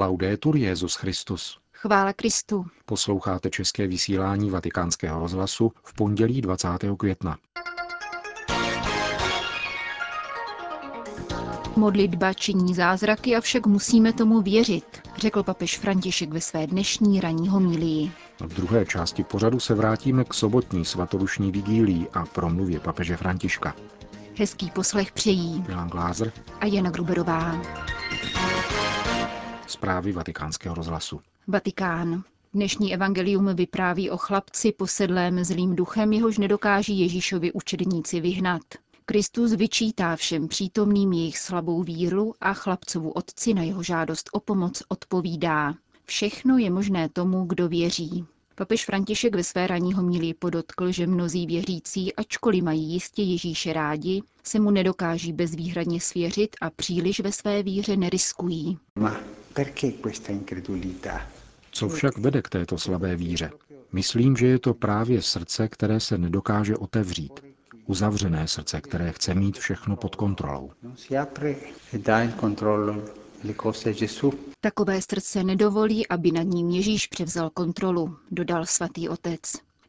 Laudetur Jezus Christus. Chvála Kristu. Posloucháte české vysílání Vatikánského rozhlasu v pondělí 20. května. Modlitba činí zázraky, avšak musíme tomu věřit, řekl papež František ve své dnešní ranní homílii. V druhé části pořadu se vrátíme k sobotní svatodušní vigílii a promluvě papeže Františka. Hezký poslech přejí Milan Glázer a Jana Gruberová. Zprávy vatikánského rozhlasu. Vatikán. Dnešní evangelium vypráví o chlapci posedlém zlým duchem, jehož nedokáží Ježíšovi učedníci vyhnat. Kristus vyčítá všem přítomným jejich slabou víru a chlapcovu otci na jeho žádost o pomoc odpovídá. Všechno je možné tomu, kdo věří. Papež František ve své ranní homílii podotkl, že mnozí věřící, ačkoliv mají jistě Ježíše rádi, se mu nedokáží bezvýhradně svěřit a příliš ve své víře neriskují. Co však vede k této slabé víře? Myslím, že je to právě srdce, které se nedokáže otevřít. Uzavřené srdce, které chce mít všechno pod kontrolou. Takové srdce nedovolí, aby nad ním Ježíš převzal kontrolu, dodal svatý otec.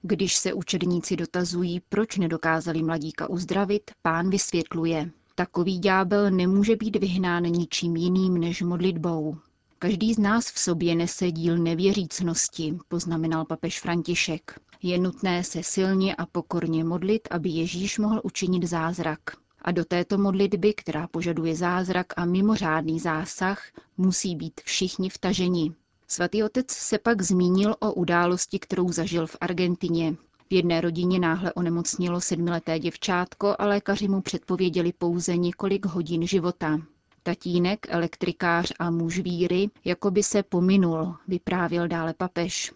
Když se učedníci dotazují, proč nedokázali mladíka uzdravit, pán vysvětluje. Takový ďábel nemůže být vyhnán ničím jiným než modlitbou. Každý z nás v sobě nese díl nevěřícnosti, poznamenal papež František. Je nutné se silně a pokorně modlit, aby Ježíš mohl učinit zázrak. A do této modlitby, která požaduje zázrak a mimořádný zásah, musí být všichni vtaženi. Svatý otec se pak zmínil o události, kterou zažil v Argentině. V jedné rodině náhle onemocnilo sedmileté děvčátko a lékaři mu předpověděli pouze několik hodin života. Tatínek, elektrikář a muž víry, jako by se pominul, vyprávěl dále papež.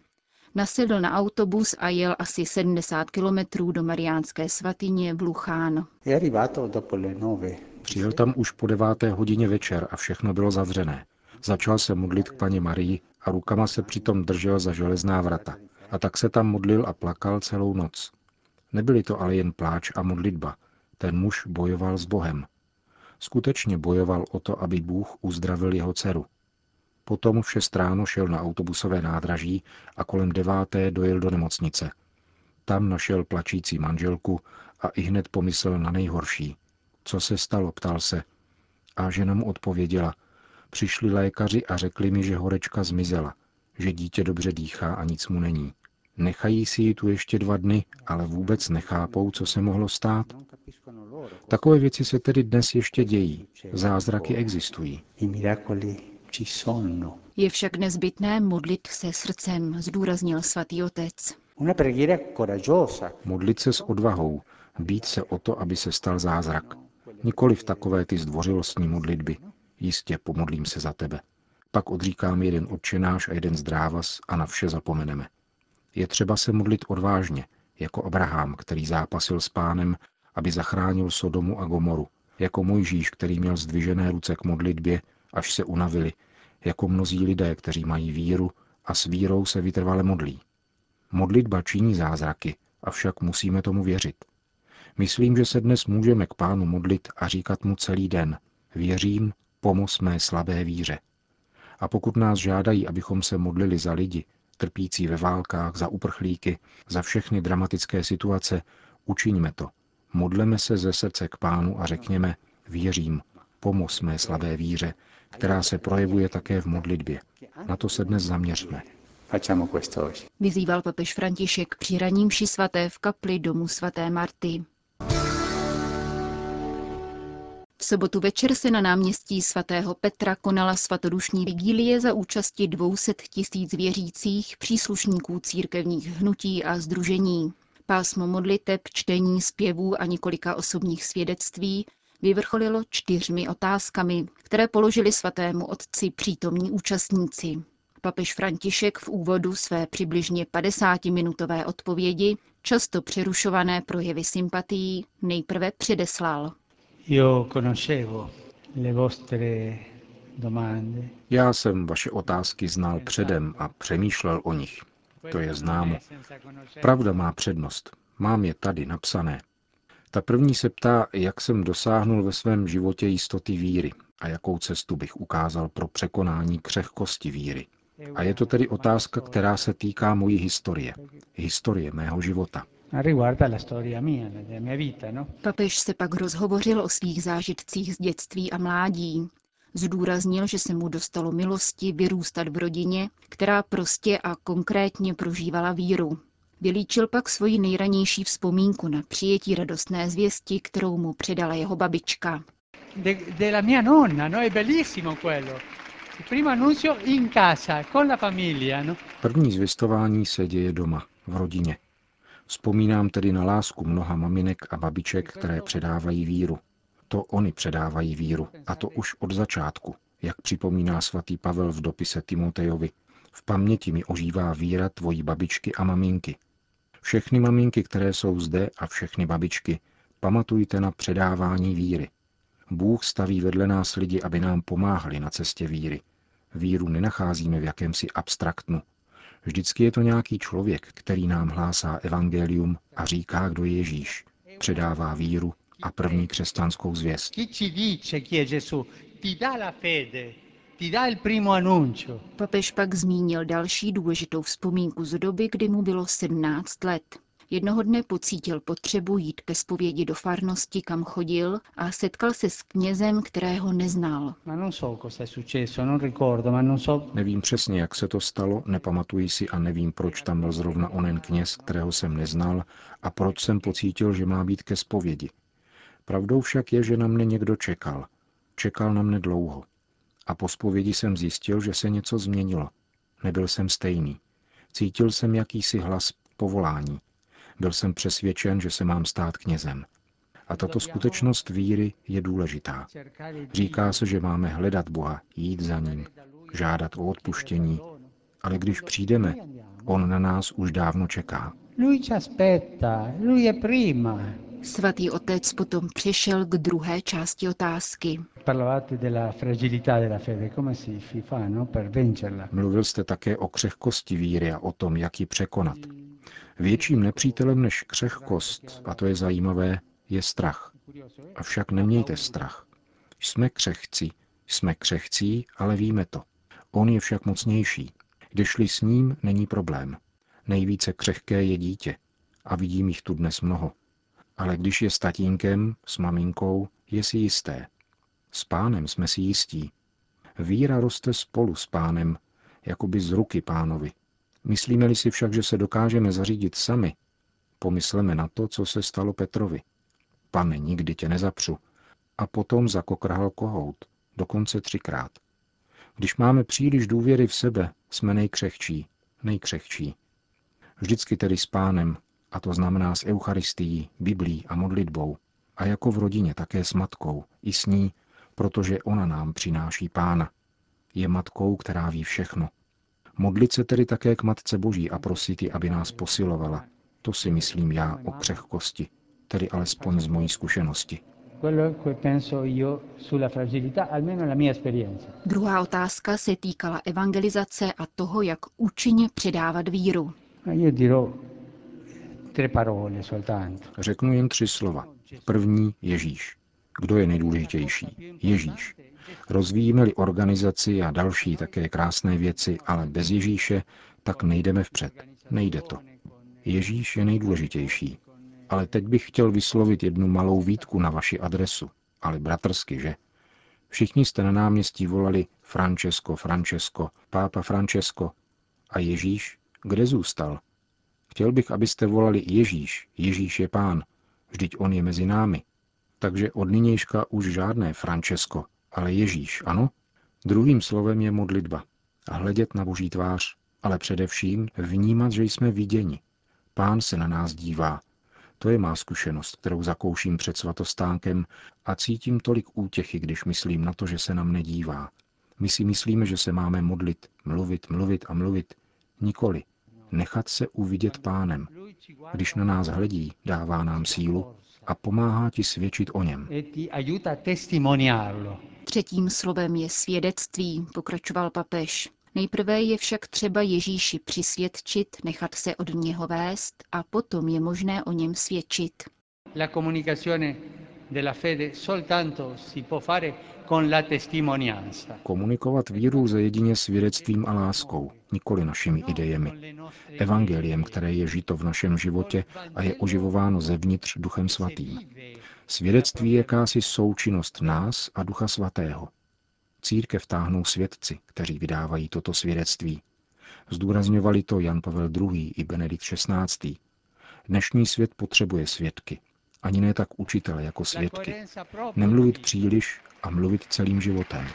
Nasedl na autobus a jel asi 70 kilometrů do Mariánské svatyně v Luchán. Přijel tam už po deváté hodině večer a všechno bylo zavřené. Začal se modlit k paní Marii a rukama se přitom držel za železná vrata. A tak se tam modlil a plakal celou noc. Nebyly to ale jen pláč a modlitba. Ten muž bojoval s Bohem. Skutečně bojoval o to, aby Bůh uzdravil jeho dceru. Potom v šest ráno šel na autobusové nádraží a kolem deváté dojel do nemocnice. Tam našel plačící manželku a i hned pomyslel na nejhorší. Co se stalo, ptal se. A žena mu odpověděla. Přišli lékaři a řekli mi, že horečka zmizela, že dítě dobře dýchá a nic mu není. Nechají si ji tu ještě dva dny, ale vůbec nechápou, co se mohlo stát. Takové věci se tedy dnes ještě dějí. Zázraky existují. Je však nezbytné modlit se srdcem, zdůraznil svatý otec. Modlit se s odvahou, být se o to, aby se stal zázrak. Nikoli v takové ty zdvořilostní modlitby. Jistě pomodlím se za tebe. Pak odříkám jeden odčenáš a jeden zdrávas a na vše zapomeneme. Je třeba se modlit odvážně, jako Abraham, který zápasil s pánem, aby zachránil Sodomu a Gomoru, jako Mojžíš, který měl zdvižené ruce k modlitbě, až se unavili, jako mnozí lidé, kteří mají víru a s vírou se vytrvale modlí. Modlitba činí zázraky, avšak musíme tomu věřit. Myslím, že se dnes můžeme k pánu modlit a říkat mu celý den. Věřím, pomoz mé slabé víře. A pokud nás žádají, abychom se modlili za lidi, trpící ve válkách, za uprchlíky, za všechny dramatické situace, učiňme to. Modleme se ze srdce k pánu a řekněme, věřím, pomoz mé slabé víře, která se projevuje také v modlitbě. Na to se dnes zaměřme. Vyzýval papež František při raním ši svaté v kapli domu svaté Marty. V sobotu večer se na náměstí svatého Petra konala svatodušní vigílie za účasti 200 tisíc věřících, příslušníků církevních hnutí a združení. Pásmo modliteb, čtení, zpěvů a několika osobních svědectví vyvrcholilo čtyřmi otázkami, které položili svatému otci přítomní účastníci. Papež František v úvodu své přibližně 50-minutové odpovědi, často přerušované projevy sympatií, nejprve předeslal. Já jsem vaše otázky znal předem a přemýšlel o nich. To je známo. Pravda má přednost. Mám je tady napsané. Ta první se ptá, jak jsem dosáhnul ve svém životě jistoty víry, A jakou cestu bych ukázal pro překonání křehkosti víry? A je to tedy otázka, která se týká mojí historie, historie mého života. No? Papež se pak rozhovořil o svých zážitcích z dětství a mládí. Zdůraznil, že se mu dostalo milosti vyrůstat v rodině, která prostě a konkrétně prožívala víru. Vylíčil pak svoji nejranější vzpomínku na přijetí radostné zvěsti, kterou mu předala jeho babička. De, de la mia nonna, no? È bellissimo quello. No? První zvěstování se děje doma, v rodině. Vzpomínám tedy na lásku mnoha maminek a babiček, které předávají víru. To oni předávají víru, a to už od začátku, jak připomíná svatý Pavel v dopise Timotejovi. V paměti mi ožívá víra tvojí babičky a maminky. Všechny maminky, které jsou zde a všechny babičky, pamatujte na předávání víry. Bůh staví vedle nás lidi, aby nám pomáhali na cestě víry. Víru nenacházíme v jakémsi abstraktnu. Vždycky je to nějaký člověk, který nám hlásá evangelium a říká, kdo je Ježíš. Předává víru a první křesťanskou zvěst. Papež pak zmínil další důležitou vzpomínku z doby, kdy mu bylo 17 let. Jednoho dne pocítil potřebu jít ke zpovědi do farnosti, kam chodil a setkal se s knězem, kterého neznal. Nevím přesně, jak se to stalo, nepamatuji si a nevím, proč tam byl zrovna onen kněz, kterého jsem neznal a proč jsem pocítil, že má být ke zpovědi. Pravdou však je, že na mne někdo čekal. Čekal na mne dlouho. A po zpovědi jsem zjistil, že se něco změnilo. Nebyl jsem stejný. Cítil jsem jakýsi hlas povolání. Byl jsem přesvědčen, že se mám stát knězem. A tato skutečnost víry je důležitá. Říká se, že máme hledat Boha, jít za ním, žádat o odpuštění, ale když přijdeme, on na nás už dávno čeká. Svatý otec potom přešel k druhé části otázky. No, Mluvil jste také o křehkosti víry a o tom, jak ji překonat. Větším nepřítelem než křehkost, a to je zajímavé, je strach. Avšak nemějte strach. Jsme křehcí, jsme křehcí, ale víme to. On je však mocnější. Když-li s ním, není problém. Nejvíce křehké je dítě. A vidím jich tu dnes mnoho. Ale když je s tatínkem, s maminkou, je si jisté. S pánem jsme si jistí. Víra roste spolu s pánem, jakoby z ruky pánovi. Myslíme-li si však, že se dokážeme zařídit sami, pomysleme na to, co se stalo Petrovi. Pane, nikdy tě nezapřu. A potom zakokrhal kohout, dokonce třikrát. Když máme příliš důvěry v sebe, jsme nejkřehčí, nejkřehčí. Vždycky tedy s pánem, a to znamená s Eucharistií, Biblí a modlitbou, a jako v rodině také s matkou, i s ní, protože ona nám přináší pána. Je matkou, která ví všechno, Modlit se tedy také k Matce Boží a prosit ji, aby nás posilovala. To si myslím já o křehkosti, tedy alespoň z mojí zkušenosti. Druhá otázka se týkala evangelizace a toho, jak účinně předávat víru. Řeknu jen tři slova. První Ježíš. Kdo je nejdůležitější? Ježíš. Rozvíjíme-li organizaci a další také krásné věci, ale bez Ježíše, tak nejdeme vpřed. Nejde to. Ježíš je nejdůležitější. Ale teď bych chtěl vyslovit jednu malou výtku na vaši adresu. Ale bratrsky, že? Všichni jste na náměstí volali Francesco, Francesco, pápa Francesco. A Ježíš, kde zůstal? Chtěl bych, abyste volali Ježíš, Ježíš je pán, vždyť on je mezi námi. Takže od nynějška už žádné Francesco, ale Ježíš, ano? Druhým slovem je modlitba. A hledět na boží tvář, ale především vnímat, že jsme viděni. Pán se na nás dívá. To je má zkušenost, kterou zakouším před svatostánkem a cítím tolik útěchy, když myslím na to, že se nám nedívá. My si myslíme, že se máme modlit, mluvit, mluvit a mluvit. Nikoli. Nechat se uvidět pánem. Když na nás hledí, dává nám sílu a pomáhá ti svědčit o něm. E Třetím slovem je svědectví, pokračoval papež. Nejprve je však třeba Ježíši přisvědčit, nechat se od něho vést a potom je možné o něm svědčit. Komunikovat víru lze jedině svědectvím a láskou, nikoli našimi idejemi. Evangeliem, které je žito v našem životě a je oživováno zevnitř Duchem Svatým. Svědectví je jakási součinnost nás a Ducha Svatého. Církev táhnou svědci, kteří vydávají toto svědectví. Zdůrazňovali to Jan Pavel II. i Benedikt XVI. Dnešní svět potřebuje svědky, ani ne tak učitele jako svědky. Nemluvit příliš a mluvit celým životem.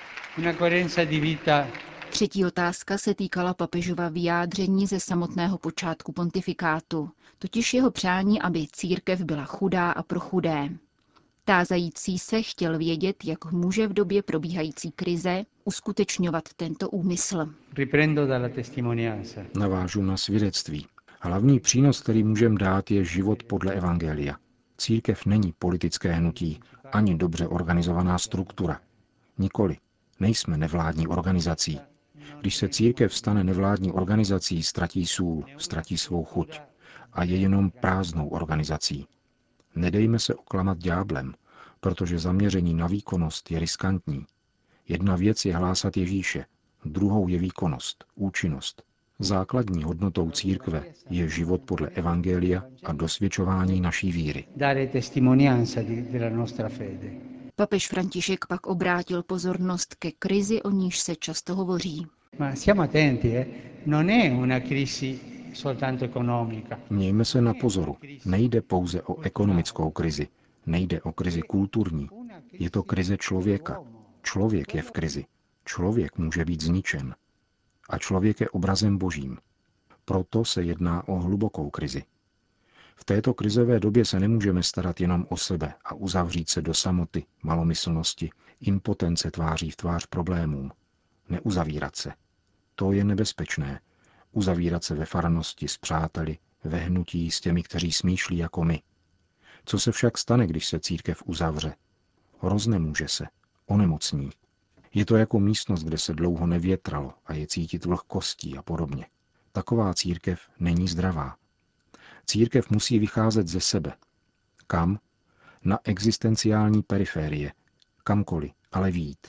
Třetí otázka se týkala papežova vyjádření ze samotného počátku pontifikátu, totiž jeho přání, aby církev byla chudá a pro chudé. Tázající se chtěl vědět, jak může v době probíhající krize uskutečňovat tento úmysl. Navážu na svědectví. Hlavní přínos, který můžeme dát, je život podle Evangelia. Církev není politické hnutí, ani dobře organizovaná struktura. Nikoli. Nejsme nevládní organizací. Když se církev stane nevládní organizací, ztratí sůl, ztratí svou chuť a je jenom prázdnou organizací. Nedejme se oklamat dňáblem, protože zaměření na výkonnost je riskantní. Jedna věc je hlásat Ježíše, druhou je výkonnost, účinnost. Základní hodnotou církve je život podle Evangelia a dosvědčování naší víry. Papež František pak obrátil pozornost ke krizi, o níž se často hovoří. Eh. Mějme se na pozoru. Nejde pouze o ekonomickou krizi, nejde o krizi kulturní. Je to krize člověka. Člověk je v krizi. Člověk může být zničen. A člověk je obrazem božím. Proto se jedná o hlubokou krizi. V této krizové době se nemůžeme starat jenom o sebe a uzavřít se do samoty, malomyslnosti, impotence tváří v tvář problémům. Neuzavírat se. To je nebezpečné. Uzavírat se ve farnosti s přáteli, ve hnutí s těmi, kteří smýšlí jako my. Co se však stane, když se církev uzavře? Roznemůže se, onemocní. Je to jako místnost, kde se dlouho nevětralo a je cítit vlhkostí a podobně. Taková církev není zdravá. Církev musí vycházet ze sebe. Kam? Na existenciální periférie. Kamkoliv, ale vít.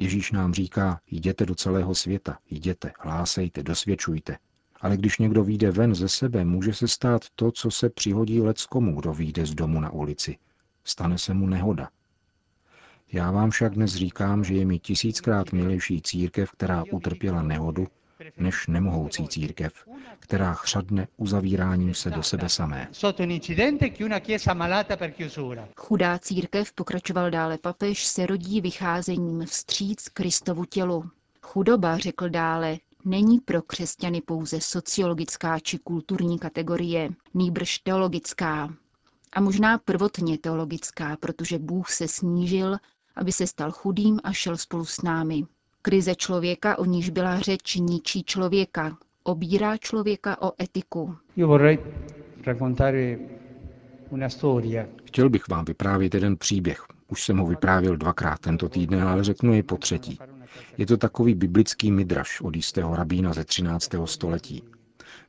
Ježíš nám říká, jděte do celého světa, jděte, hlásejte, dosvědčujte. Ale když někdo vyjde ven ze sebe, může se stát to, co se přihodí leckomu, kdo vyjde z domu na ulici. Stane se mu nehoda. Já vám však dnes říkám, že je mi tisíckrát milější církev, která utrpěla nehodu, než nemohoucí církev, která chřadne uzavíráním se do sebe samé. Chudá církev, pokračoval dále papež, se rodí vycházením vstříc Kristovu tělu. Chudoba, řekl dále, není pro křesťany pouze sociologická či kulturní kategorie, nýbrž teologická. A možná prvotně teologická, protože Bůh se snížil, aby se stal chudým a šel spolu s námi. Krize člověka, o níž byla řeč, ničí člověka, obírá člověka o etiku. Chtěl bych vám vyprávět jeden příběh. Už jsem ho vyprávěl dvakrát tento týden, ale řeknu ji po třetí. Je to takový biblický midraš od jistého rabína ze 13. století.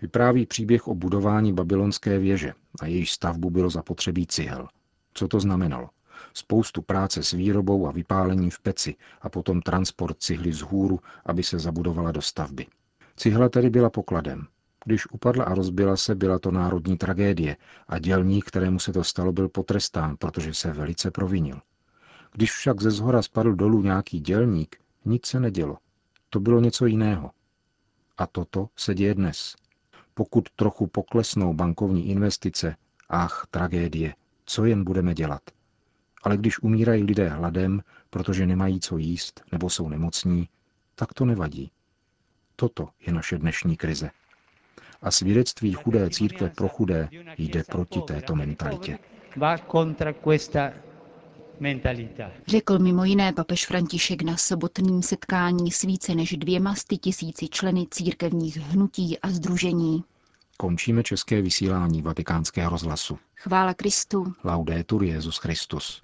Vypráví příběh o budování babylonské věže a její stavbu bylo zapotřebí cihel. Co to znamenalo? Spoustu práce s výrobou a vypálením v peci a potom transport cihly z hůru, aby se zabudovala do stavby. Cihla tedy byla pokladem. Když upadla a rozbila se, byla to národní tragédie a dělník, kterému se to stalo, byl potrestán, protože se velice provinil. Když však ze zhora spadl dolů nějaký dělník, nic se nedělo. To bylo něco jiného. A toto se děje dnes. Pokud trochu poklesnou bankovní investice, ach, tragédie, co jen budeme dělat? Ale když umírají lidé hladem, protože nemají co jíst nebo jsou nemocní, tak to nevadí. Toto je naše dnešní krize. A svědectví chudé církve pro chudé jde proti této mentalitě. Řekl mimo jiné papež František na sobotním setkání s více než dvěma sty tisíci členy církevních hnutí a združení. Končíme české vysílání vatikánského rozhlasu. Chvála Kristu. Laudetur Jezus Christus.